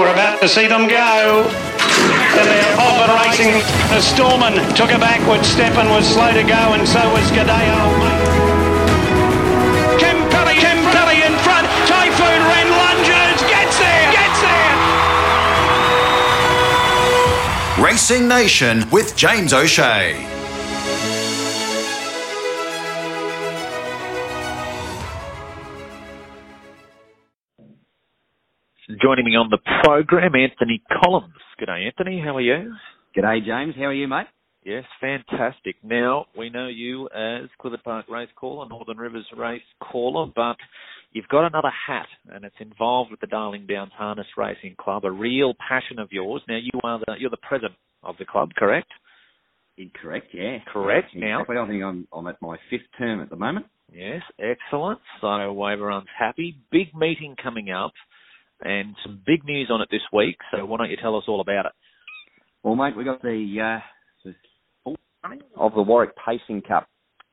We're about to see them go. And they're off and racing. The Storman took a backward step and was slow to go, and so was Gadeo. Kimpelli, Kimpelli in front. Typhoon Ren lunges, gets there, gets there. Racing Nation with James O'Shea. Joining me on the program, Anthony Collins. Good day, Anthony. How are you? G'day, James. How are you, mate? Yes, fantastic. Now, we know you as Clifford Park race caller, Northern Rivers race caller, but you've got another hat, and it's involved with the Darling Downs Harness Racing Club, a real passion of yours. Now, you are the, you're the president of the club, correct? Incorrect, yeah. Correct. Yeah, Now, exactly. I think I'm, I'm at my fifth term at the moment. Yes, excellent. So everyone's happy. Big meeting coming up and some big news on it this week. So why don't you tell us all about it? Well, mate, we got the, uh, of the Warwick Pacing Cup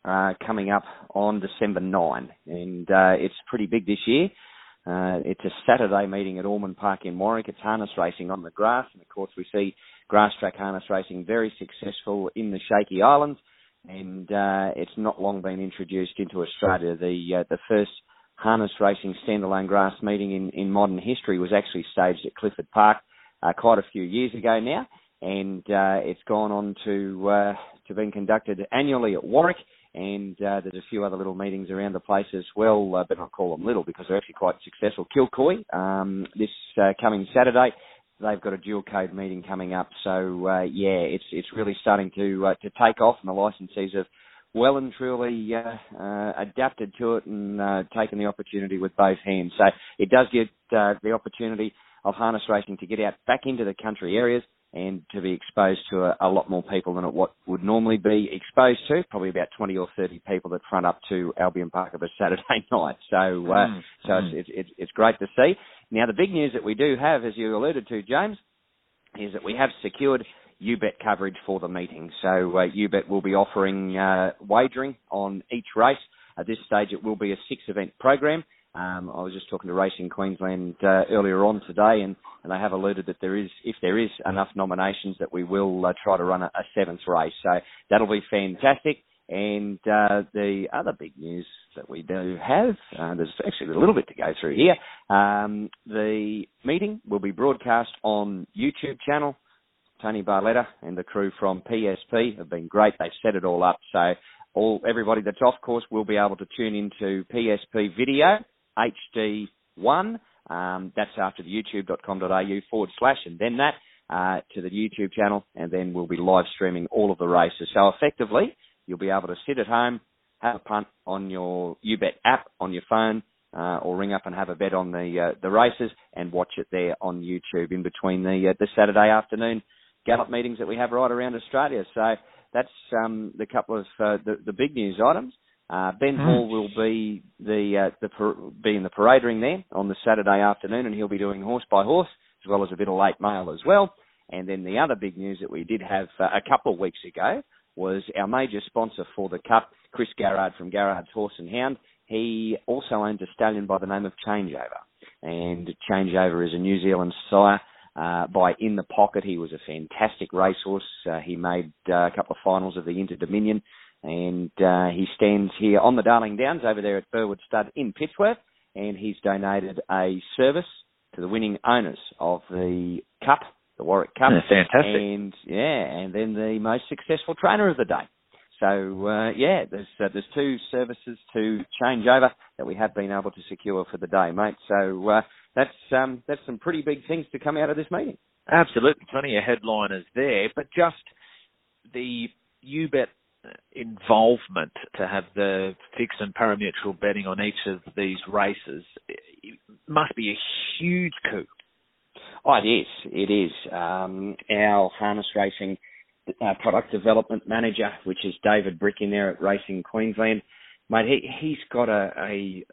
uh, coming up on December 9, and uh, it's pretty big this year. Uh, it's a Saturday meeting at Ormond Park in Warwick. It's harness racing on the grass, and of course we see grass track harness racing very successful in the Shaky Islands, and uh, it's not long been introduced into Australia. The uh, the first harness racing standalone grass meeting in, in modern history was actually staged at Clifford Park uh, quite a few years ago now, and uh, it's gone on to uh, to being conducted annually at Warwick. And uh, there's a few other little meetings around the place as well, uh, but I call them little because they're actually quite successful. Kilcoy um, this uh, coming Saturday, they've got a dual code meeting coming up. So uh, yeah, it's it's really starting to uh, to take off, and the licensees have well and truly uh, uh, adapted to it and uh, taken the opportunity with both hands. So it does give uh, the opportunity of harness racing to get out back into the country areas and to be exposed to a, a lot more people than it what would normally be exposed to. Probably about 20 or 30 people that front up to Albion Park of a Saturday night. So, uh, Mm, so mm. It's, it's, it's great to see. Now the big news that we do have, as you alluded to, James, is that we have secured UBET coverage for the meeting. So uh, UBET will be offering uh, wagering on each race. At this stage, it will be a six-event program. Um, I was just talking to Racing Queensland uh, earlier on today, and, and they have alluded that there is, if there is enough nominations, that we will uh, try to run a, a seventh race. So that'll be fantastic. And uh, the other big news that we do have, uh, there's actually a little bit to go through here. Um, the meeting will be broadcast on YouTube channel. Tony Barletta and the crew from PSP have been great. They've set it all up, so all everybody that's off course will be able to tune into PSP Video HD1. Um, that's after the youtube.com.au forward slash and then that uh, to the YouTube channel, and then we'll be live streaming all of the races. So effectively, you'll be able to sit at home, have a punt on your UBET app on your phone, uh, or ring up and have a bet on the uh, the races and watch it there on YouTube in between the uh, the Saturday afternoon gallop meetings that we have right around Australia. So that's um, the couple of uh, the, the big news items. Uh, ben Hmm. Hall will be the uh, the par- be in the parade ring there on the Saturday afternoon, and he'll be doing horse by horse as well as a bit of late mail as well. And then the other big news that we did have uh, a couple of weeks ago was our major sponsor for the Cup, Chris Garrard from Garrard's Horse and Hound. He also owns a stallion by the name of Changeover, and Changeover is a New Zealand sire. Uh, by In the Pocket, he was a fantastic racehorse. Uh, he made uh, a couple of finals of the Inter Dominion, and uh, he stands here on the Darling Downs over there at Burwood Stud in Pittsworth, and he's donated a service to the winning owners of the Cup, the Warwick Cup, Yeah, fantastic. and yeah, and then the most successful trainer of the day. So uh, yeah, there's uh, there's two services to Changeover that we have been able to secure for the day, mate. So uh, that's um, that's some pretty big things to come out of this meeting. Absolutely, plenty of headliners there, but just the UBET involvement to have the fixed and parimutuel betting on each of these races it must be a huge coup. Oh, it is. It is. Um, our harness racing uh, product development manager, which is David Brick in there at Racing Queensland, mate, he, he's got a, a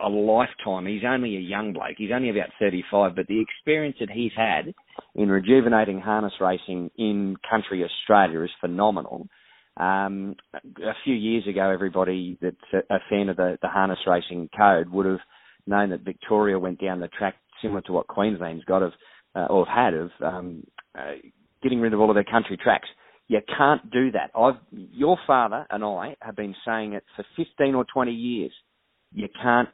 a lifetime. He's only a young bloke. He's only about 35, but the experience that he's had in rejuvenating harness racing in country Australia is phenomenal. Um, a few years ago, everybody that's a, a fan of the, the harness racing code would have known that Victoria went down the track similar to what Queensland's got of uh, or have had of um, uh, getting rid of all of their country tracks. You can't do that. I've, your father and I have been saying it for 15 or 20 years. You can't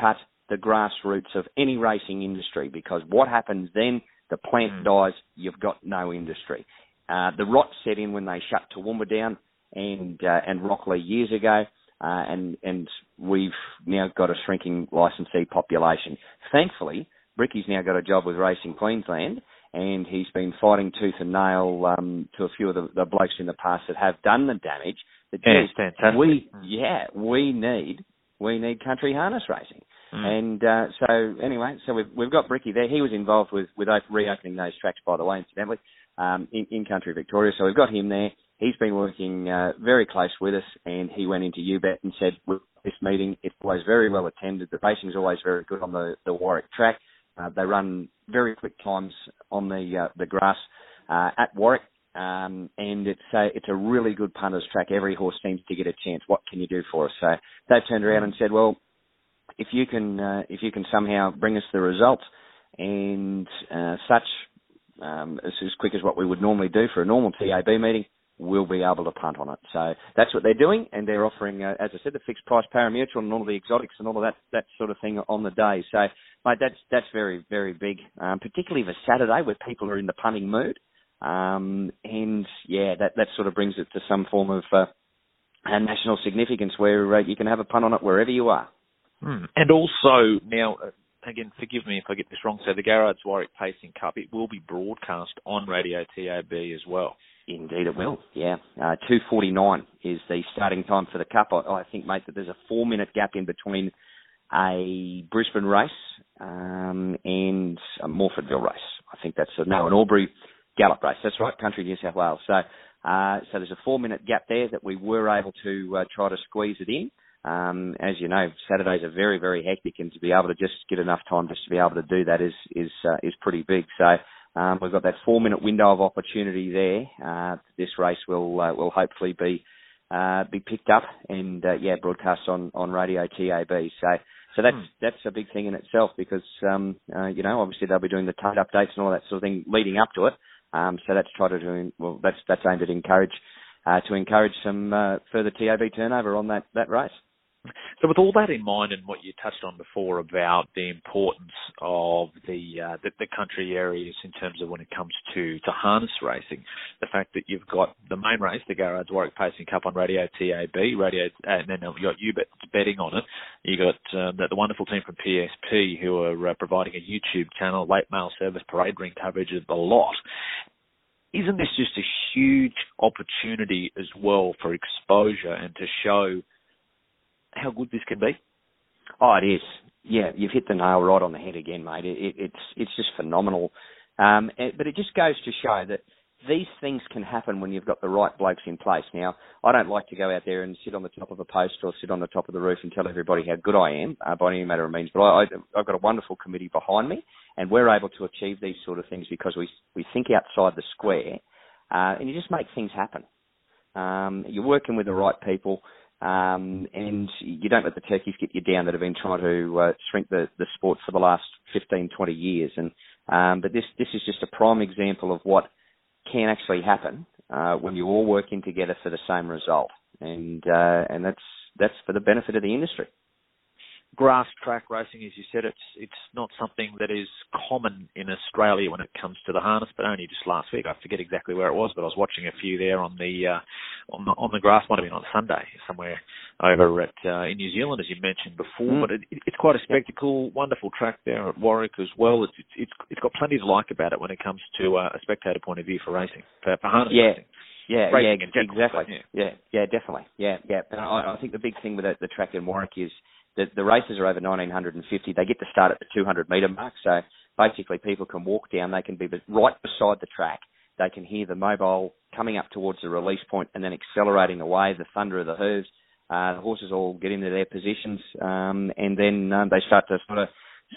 cut the grassroots of any racing industry because what happens then? The plant mm. dies. You've got no industry. Uh, the rot set in when they shut Toowoomba down and uh, and Rocklea years ago, uh, and and we've now got a shrinking licensee population. Thankfully, Bricky's now got a job with Racing Queensland, and he's been fighting tooth and nail um, to a few of the, the blokes in the past that have done the damage. That yeah, fantastic. We yeah, we need we need country harness racing. Mm. And uh, so anyway, so we've we've got Bricky there. He was involved with with reopening those tracks, by the way, incidentally, um, in, in country Victoria. So we've got him there. He's been working uh, very close with us, and he went into UBET and said, this meeting, it's always very well attended. The racing's always very good on the, the Warwick track. Uh, they run very quick times on the uh, the grass uh, at Warwick, um, and it's a it's a really good punters track. Every horse seems to get a chance. What can you do for us? So they've turned around and said, well, if you can uh, if you can somehow bring us the results and uh, such um, as, as quick as what we would normally do for a normal TAB meeting, we'll be able to punt on it. So that's what they're doing, and they're offering, uh, as I said, the fixed price parimutuel and all of the exotics and all of that that sort of thing on the day. So, mate, that's that's very very big, um, particularly for Saturday where people are in the punting mood. Um, and yeah, that that sort of brings it to some form of uh, national significance where uh, you can have a punt on it wherever you are. Mm. And also now, uh, again, forgive me if I get this wrong. So the Garrard's Warwick Pacing Cup, it will be broadcast on Radio TAB as well. Indeed, it will. Yeah, uh, two forty nine is the starting time for the cup. I, I, think, mate, that there's a four minute gap in between a Brisbane race um, and a Morphettville race. I think that's a, no an Albury Gallop race. That's right, Country New South Wales. So, uh, so there's a four minute gap there that we were able to uh, try to squeeze it in. Um, as you know, Saturdays are very, very hectic, and to be able to just get enough time just to be able to do that is is uh, is pretty big. So um, we've got that four minute window of opportunity there. Uh, this race will uh, will hopefully be uh, be picked up and uh, yeah broadcast on on radio TAB. So so that's hmm. that's a big thing in itself because um, uh, you know obviously they'll be doing the tote updates and all that sort of thing leading up to it. Um, so that's try to do well that's that's aimed at encourage uh, to encourage some uh, further TAB turnover on that that race. So, with all that in mind, and what you touched on before about the importance of the, uh, the, the country areas in terms of when it comes to to harness racing, the fact that you've got the main race, the Garrard's Warwick Pacing Cup on Radio TAB, Radio, and then you've got UBET betting on it. You got um, the, the, wonderful team from PSP who are uh, providing a YouTube channel, late mail service, parade ring coverage of the lot isn't this just a huge opportunity as well for exposure and to show how good this could be? Oh, it is. Yeah, you've hit the nail right on the head again, mate. It, it, it's it's just phenomenal. Um, it, but it just goes to show that these things can happen when you've got the right blokes in place. Now, I don't like to go out there and sit on the top of a post or sit on the top of the roof and tell everybody how good I am uh, by any matter of means. But I, I, I've got a wonderful committee behind me, and we're able to achieve these sort of things because we we think outside the square, uh, and you just make things happen. Um, you're working with the right people. Um, and you don't let the turkeys get you down that have been trying to uh, shrink the, the sport for the last 15, 20 years. And um, but this this is just a prime example of what can actually happen uh, when you're all working together for the same result, and uh, and that's that's for the benefit of the industry grass track racing, as you said, it's it's not something that is common in Australia when it comes to the harness. But only just last week, I forget exactly where it was, but I was watching a few there on the uh, on the on the grass. Might have been on Sunday somewhere over at uh, in New Zealand, as you mentioned before. Mm. But it, it's quite a spectacle. Wonderful track there at Warwick as well. It's it's it's got plenty to like about it when it comes to uh, a spectator point of view for racing for, for harness yeah. racing. Yeah, yeah, exactly. Yeah. yeah, yeah, definitely. Yeah, yeah. And I, I think the big thing with the, the track in Warwick is the, the races are over 1950. They get to start at the 200 metre mark. So basically, people can walk down. They can be right beside the track. They can hear the mobile coming up towards the release point and then accelerating away, the thunder of the hooves. Uh, the horses all get into their positions, um, and then um, they start to sort of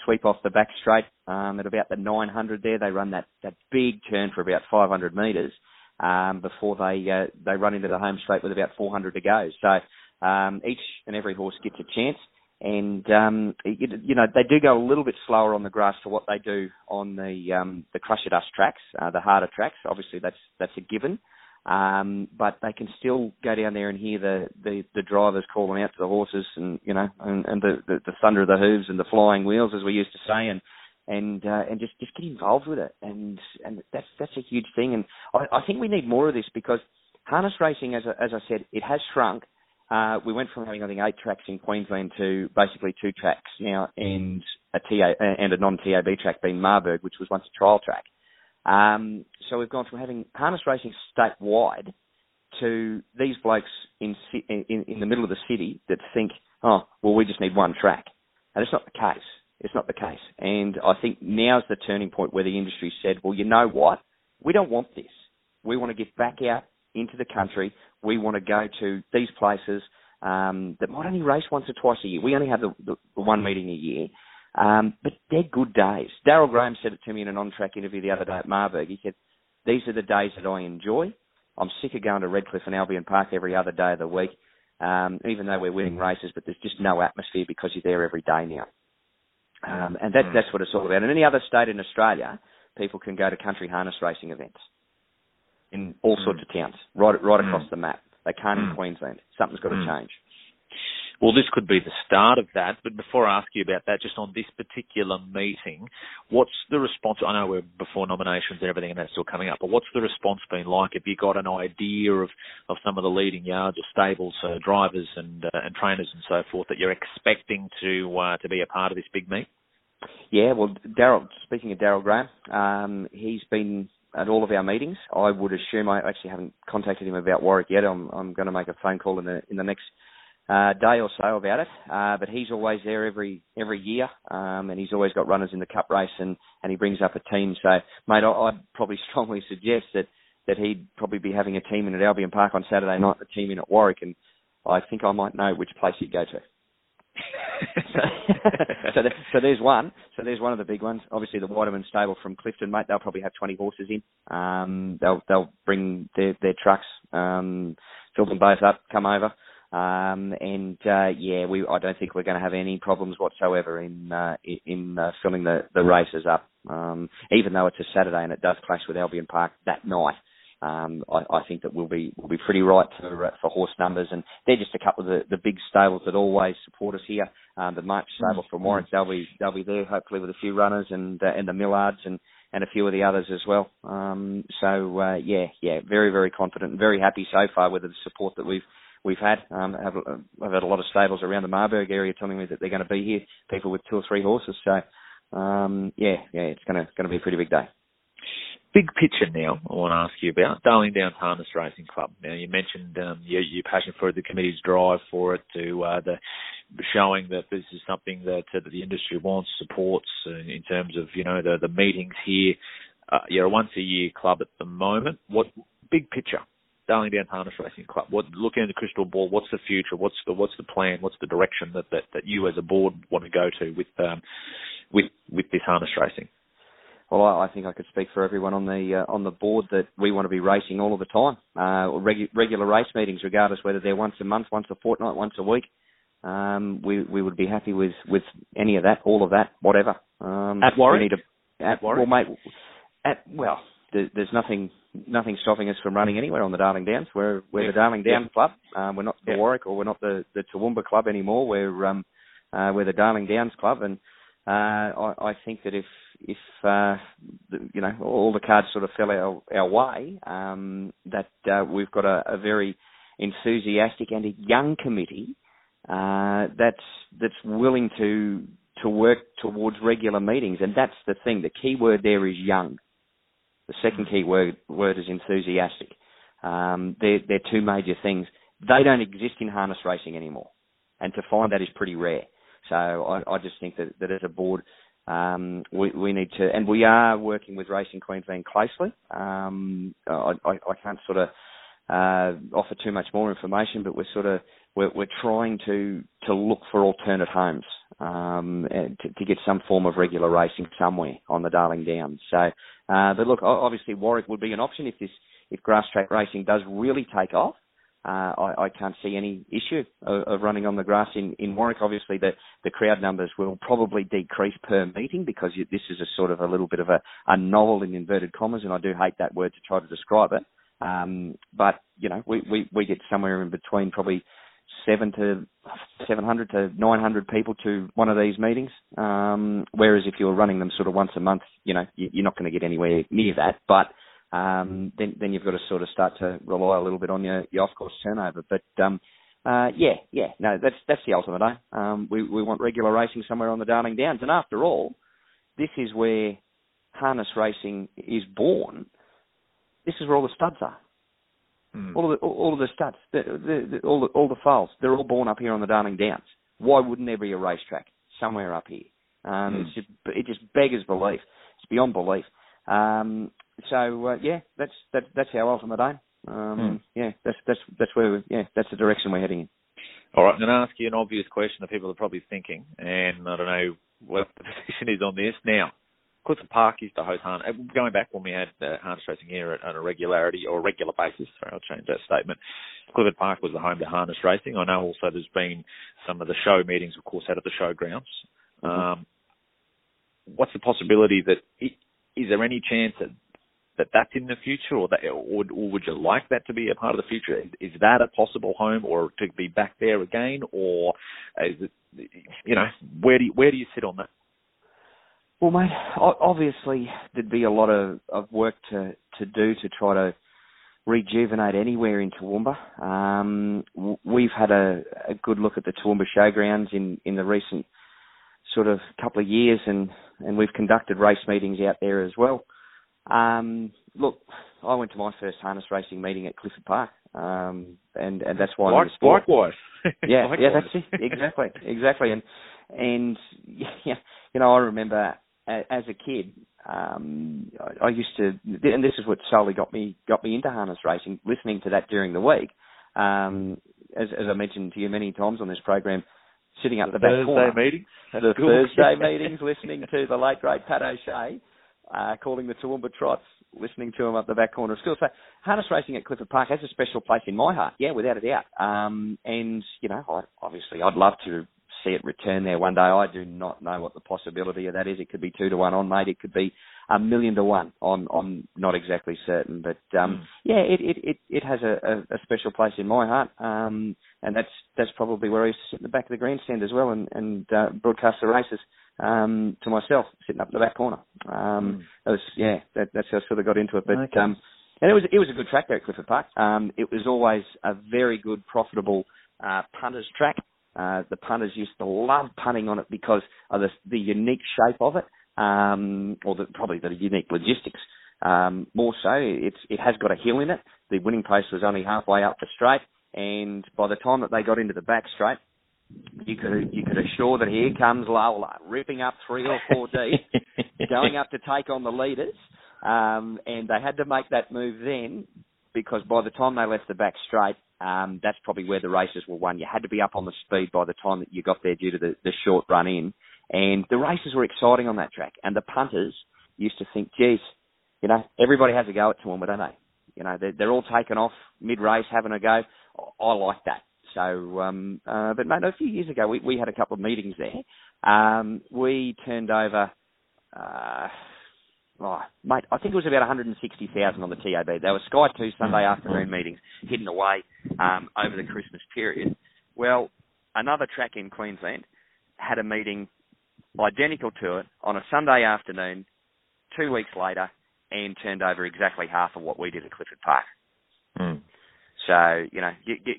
sweep off the back straight. Um, at about the 900 there, they run that, that big turn for about 500 metres um, before they uh, they run into the home straight with about 400 to go. So um, each and every horse gets a chance and um, you, you know they do go a little bit slower on the grass to what they do on the um, the crusher dust tracks, uh, the harder tracks. Obviously, that's that's a given. Um, but they can still go down there and hear the, the, the drivers calling out to the horses and, you know, and, and the, the, the thunder of the hooves and the flying wheels, as we used to say, and, and, uh, and just, just get involved with it. And, and that's, that's a huge thing. And I, I think we need more of this because harness racing, as, I, as I said, it has shrunk. Uh, we went from having, I think, eight tracks in Queensland to basically two tracks now and a TA, and a non-TAB track being Marburg, which was once a trial track. Um, so we've gone from having harness racing statewide to these blokes in, in in the middle of the city that think, oh, well, we just need one track, and it's not the case. It's not the case, and I think now's the turning point where the industry said, well, you know what, we don't want this. We want to get back out into the country. We want to go to these places um, that might only race once or twice a year. We only have the, the, the one meeting a year. Um, but they're good days. Daryl Graham said it to me in an on-track interview the other day at Marburg. He said, these are the days that I enjoy. I'm sick of going to Redcliffe and Albion Park every other day of the week, um, even though we're winning races, but there's just no atmosphere because you're there every day now. Um, and that, that's what it's all about. In any other state in Australia, people can go to country harness racing events in all sorts of towns, right, right across the map. They can't in Queensland. Something's got to change. Well, this could be the start of that. But before I ask you about that, just on this particular meeting, what's the response? I know we're before nominations and everything, and that's still coming up. But what's the response been like? Have you got an idea of, of some of the leading yards or stables, uh, drivers and uh, and trainers and so forth that you're expecting to uh, to be a part of this big meet? Yeah, well, Daryl. Speaking of Daryl Graham, um, he's been at all of our meetings. I would assume I actually haven't contacted him about Warwick yet. I'm I'm going to make a phone call in the in the next uh, day or so about it. Uh, but he's always there every every year, um, and he's always got runners in the cup race, and, and he brings up a team. So, mate, I, I'd probably strongly suggest that that he'd probably be having a team in at Albion Park on Saturday night, a team in at Warwick, and I think I might know which place he'd go to. so, so, there, so, there's one. So there's one of the big ones. Obviously, the Waterman stable from Clifton, mate. They'll probably have 20 horses in. Um, they'll they'll bring their their trucks, um, fill them both up, come over. Um, and uh, yeah, we I don't think we're going to have any problems whatsoever in uh, in uh, filling the, the races up. Um, even though it's a Saturday and it does clash with Albion Park that night, um, I, I, think that we'll be we'll be pretty right for uh, for horse numbers, and they're just a couple of the, the big stables that always support us here. Um, the March stable from Warwick, they'll be they'll be there hopefully with a few runners and uh, and the Millards and and a few of the others as well. Um, so uh, yeah, yeah, very very confident and very happy so far with the support that we've we've had. Um, I've, I've had a lot of stables around the Marburg area telling me that they're going to be here, people with two or three horses. So, um, yeah, yeah, it's going to going to be a pretty big day. Big picture now, I want to ask you about Darling Downs Harness Racing Club. Now, you mentioned um, your, your passion for the committee's drive for it, to uh, the showing that this is something that, uh, that the industry wants, supports uh, in terms of you know the the meetings here. Uh, you're a once a year club at the moment. What big picture? Darling Downs Harness Racing Club? What looking at the crystal ball? What's the future? What's the what's the plan? What's the direction that that, that you as a board want to go to with um, with with this harness racing? Well, I, I think I could speak for everyone on the uh, on the board that we want to be racing all of the time. Uh, regu- regular race meetings, regardless whether they're once a month, once a fortnight, once a week. Um, we we would be happy with with any of that, all of that, whatever. Um, at Warwick. We need a, at, at Warwick. Well, mate, at well, there, there's nothing nothing stopping us from running anywhere on the Darling Downs. We're we're yeah. the Darling Downs yeah. club. Um, we're not the yeah. Warwick or we're not the the Toowoomba club anymore. We're um uh, we're the Darling Downs club, and uh, I, I think that if if uh, you know all the cards sort of fell our, our way, um, that uh, we've got a, a very enthusiastic and a young committee uh, that's that's willing to to work towards regular meetings, and that's the thing. The key word there is young. The second key word, word is enthusiastic. Um, they're, they're two major things. They don't exist in harness racing anymore, and to find that is pretty rare. So I, I just think that, that as a board, um, we, we need to, and we are working with Racing Queensland closely. Um, I, I, I can't sort of uh, offer too much more information, but we're sort of we're, we're trying to to look for alternate homes um, to, to, get some form of regular racing somewhere on the Darling Downs. So, uh, but look, obviously Warwick would be an option if this if grass track racing does really take off. Uh, I, I can't see any issue of, of running on the grass in, in Warwick. Obviously, the, the crowd numbers will probably decrease per meeting because you, this is a sort of a little bit of a, a novel in inverted commas, and I do hate that word to try to describe it. Um, but you know, we, we, we get somewhere in between probably seven to seven hundred to nine hundred people to one of these meetings. Um, whereas if you're running them sort of once a month, you know, you're not going to get anywhere near that. But um, then then you've got to sort of start to rely a little bit on your, your off course turnover. But um, uh, yeah, yeah, no, that's that's the ultimate aim. Um, we we want regular racing somewhere on the Darling Downs, and after all, this is where harness racing is born. This is where all the studs are. Mm. All of the all of the studs, the, the, the, all the all the foals, they're all born up here on the Darling Downs. Why wouldn't there be a racetrack somewhere up here? Um, mm. it's just, it just beggars belief. It's beyond belief. Um, so uh, yeah, that's that, that's our ultimate aim. Um, hmm. Yeah, that's that's that's where we, yeah that's the direction we're heading in. All right, I'm going to ask you an obvious question that people are probably thinking, and I don't know what the position is on this now. Clifford Park used to host harness. Uh, going back when we had uh, harness racing here at, on a regularity or regular basis. Sorry, I'll change that statement. Clifford Park was the home to harness racing. I know also there's been some of the show meetings, of course, out at the showgrounds. Mm-hmm. Um, what's the possibility that is there any chance that that that's in the future, or that, or, or would you like that to be a part of the future? Is, is, that a possible home, or to be back there again, or is it, you know, where do you, where do you sit on that? Well, mate, obviously there'd be a lot of, of work to to do to try to rejuvenate anywhere in Toowoomba. Um, we've had a, a good look at the Toowoomba Showgrounds in in the recent sort of couple of years, and and we've conducted race meetings out there as well. Um, look, I went to my first harness racing meeting at Clifford Park, um, and and that's why. Like, likewise. yeah, likewise. yeah, that's it. Exactly, exactly. And and yeah, you know, I remember as a kid, um, I, I used to, and this is what solely got me got me into harness racing. Listening to that during the week, um, as, as I mentioned to you many times on this program, sitting up the, the back Thursday corner, meetings, the Thursday meetings, listening to the late great Pat O'Shea uh, calling the Toowoomba Trots, listening to them up the back corner of school. So harness racing at Clifford Park has a special place in my heart, yeah, without a doubt. Um, and, you know, I, obviously I'd love to see it return there one day. I do not know what the possibility of that is. It could be two to one on, mate. It could be a million to one on. I'm not exactly certain, but um, mm. yeah, it, it it it has a, a, a special place in my heart. Um, and that's that's probably where I used to sit in the back of the grandstand as well and and uh, broadcast the races um, to myself, sitting up in the back corner. Um, mm. Was yeah, that, that's how I sort of got into it. But okay. um, and it was it was a good track there at Clifford Park. Um, it was always a very good, profitable uh, punters track. Uh, the punters used to love punting on it because of the, the unique shape of it, um, or the, probably the unique logistics. Um, more so, it's it has got a hill in it. The winning post was only halfway up the straight, and by the time that they got into the back straight, you could you could assure that here comes Lola, ripping up three or four deep, going up to take on the leaders, um, and they had to make that move then because by the time they left the back straight, um, that's probably where the races were won. You had to be up on the speed by the time that you got there due to the, the short run in, and the races were exciting on that track. And the punters used to think, geez, you know, everybody has a go at Toowoomba, don't they? You know, they're, they're all taken off mid race, having a go. I like that. So, um, uh, but mate, a few years ago we, we had a couple of meetings there. Um, we turned over, uh, oh, mate, I think it was about 160,000 on the TAB. They were Sky 2 Sunday afternoon meetings hidden away um, over the Christmas period. Well, another track in Queensland had a meeting identical to it on a Sunday afternoon, two weeks later, and turned over exactly half of what we did at Clifford Park. Mm. So you know,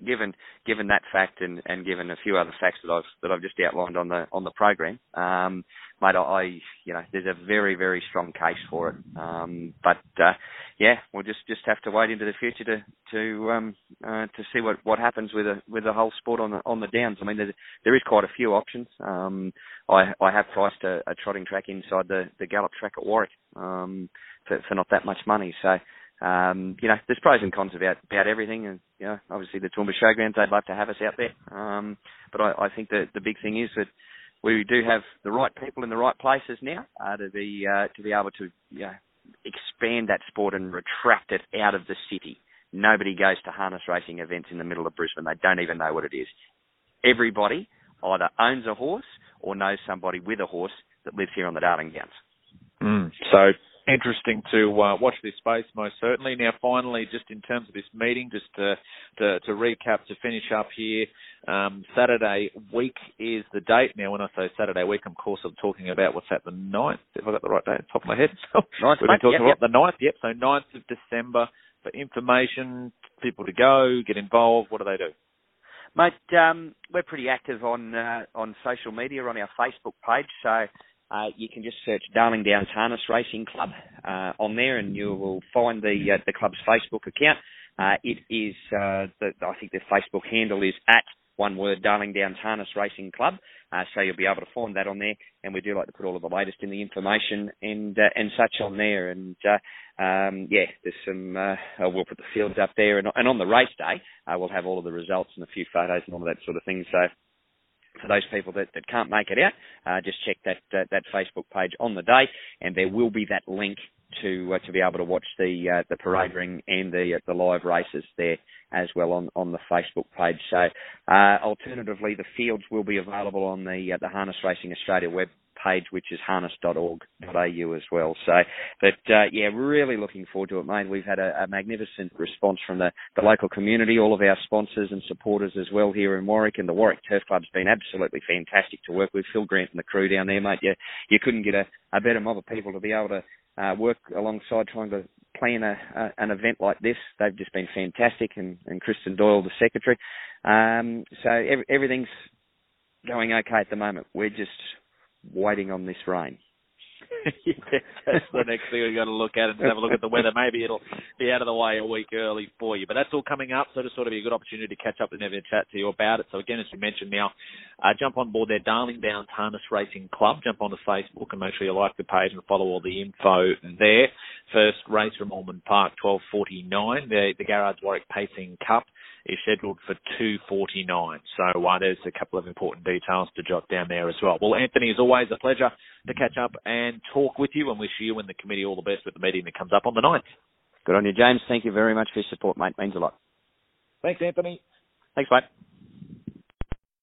given given that fact and, and given a few other facts that I've that I've just outlined on the on the program, um, mate, I you know there's a very very strong case for it. Um, but uh, yeah, we'll just just have to wait into the future to to um, uh, to see what, what happens with the with the whole sport on the on the downs. I mean, there there is quite a few options. Um, I I have priced a, a trotting track inside the the Gallop track at Warwick um, for for not that much money. So um, you know, there's pros and cons about about everything, and you know, obviously the Toowoomba Showgrounds, they'd love to have us out there. Um, but I, I think that the big thing is that we do have the right people in the right places now uh, to be uh, to be able to you know, expand that sport and retract it out of the city. nobody goes to harness racing events in the middle of Brisbane. They don't even know what it is. Everybody either owns a horse or knows somebody with a horse that lives here on the Darling Downs. Mm. So interesting to uh, watch this space most certainly. Now, finally, just in terms of this meeting, just to to, to recap to finish up here, um, Saturday week is the date. Now, when I say Saturday week, of course, I'm talking about what's at the 9th, if I got the right date top of my head. Ninth, We've been talking yep, about yep. the 9th, yep, so 9th of December for information, people to go, get involved, what do they do? Mate, um, we're pretty active on uh, on social media on our Facebook page, so uh, you can just search Darling Downs Harness Racing Club uh, on there, and you will find the uh, the club's Facebook account. Uh, it is uh, the, I think the Facebook handle is at one word Darling Downs Harness Racing Club, uh, so you'll be able to find that on there. And we do like to put all of the latest in the information and and such on there. And um, yeah, there's some. We'll put the fields up there, and, and on the race day, we'll have all of the results and a few photos and all of that sort of thing. So for those people that, that can't make it out, uh, just check that uh, that Facebook page on the day, and there will be that link to uh, to be able to watch the uh, the parade ring and the the live races there as well on, on the Facebook page. So, uh, alternatively, the fields will be available on the uh, the Harness Racing Australia web page, which is harness.org.au as well. So, but uh, yeah, really looking forward to it, mate. We've had a, a magnificent response from the, the local community, all of our sponsors and supporters as well here in Warwick, and the Warwick Turf Club's been absolutely fantastic to work with. Phil Grant and the crew down there, mate. You, you couldn't get a, a better mob of people to be able to uh, work alongside trying to plan a, a, an event like this. They've just been fantastic, and, and Kristen Doyle, the secretary. Um, so every, everything's going okay at the moment. We're just waiting on this rain. that's the next thing we've got to look at and have a look at the weather. Maybe it'll be out of the way a week early for you. But that's all coming up, so just sort of be a good opportunity to catch up and have a chat to you about it. So again, as you mentioned now, uh, jump on board their Darling Downs Harness Racing Club. Jump onto Facebook and make sure you like the page and follow all the info there. First race from Ormond Park, 12.49. The, the Garrard's Warwick Pacing Cup is scheduled for 2.49. So uh, there's a couple of important details to jot down there as well. Well, Anthony, it's always a pleasure to catch up and talk with you and wish you and the committee all the best with the meeting that comes up on the 9th. Good on you, James. Thank you very much for your support, mate. Means a lot. Thanks, Anthony. Thanks, mate.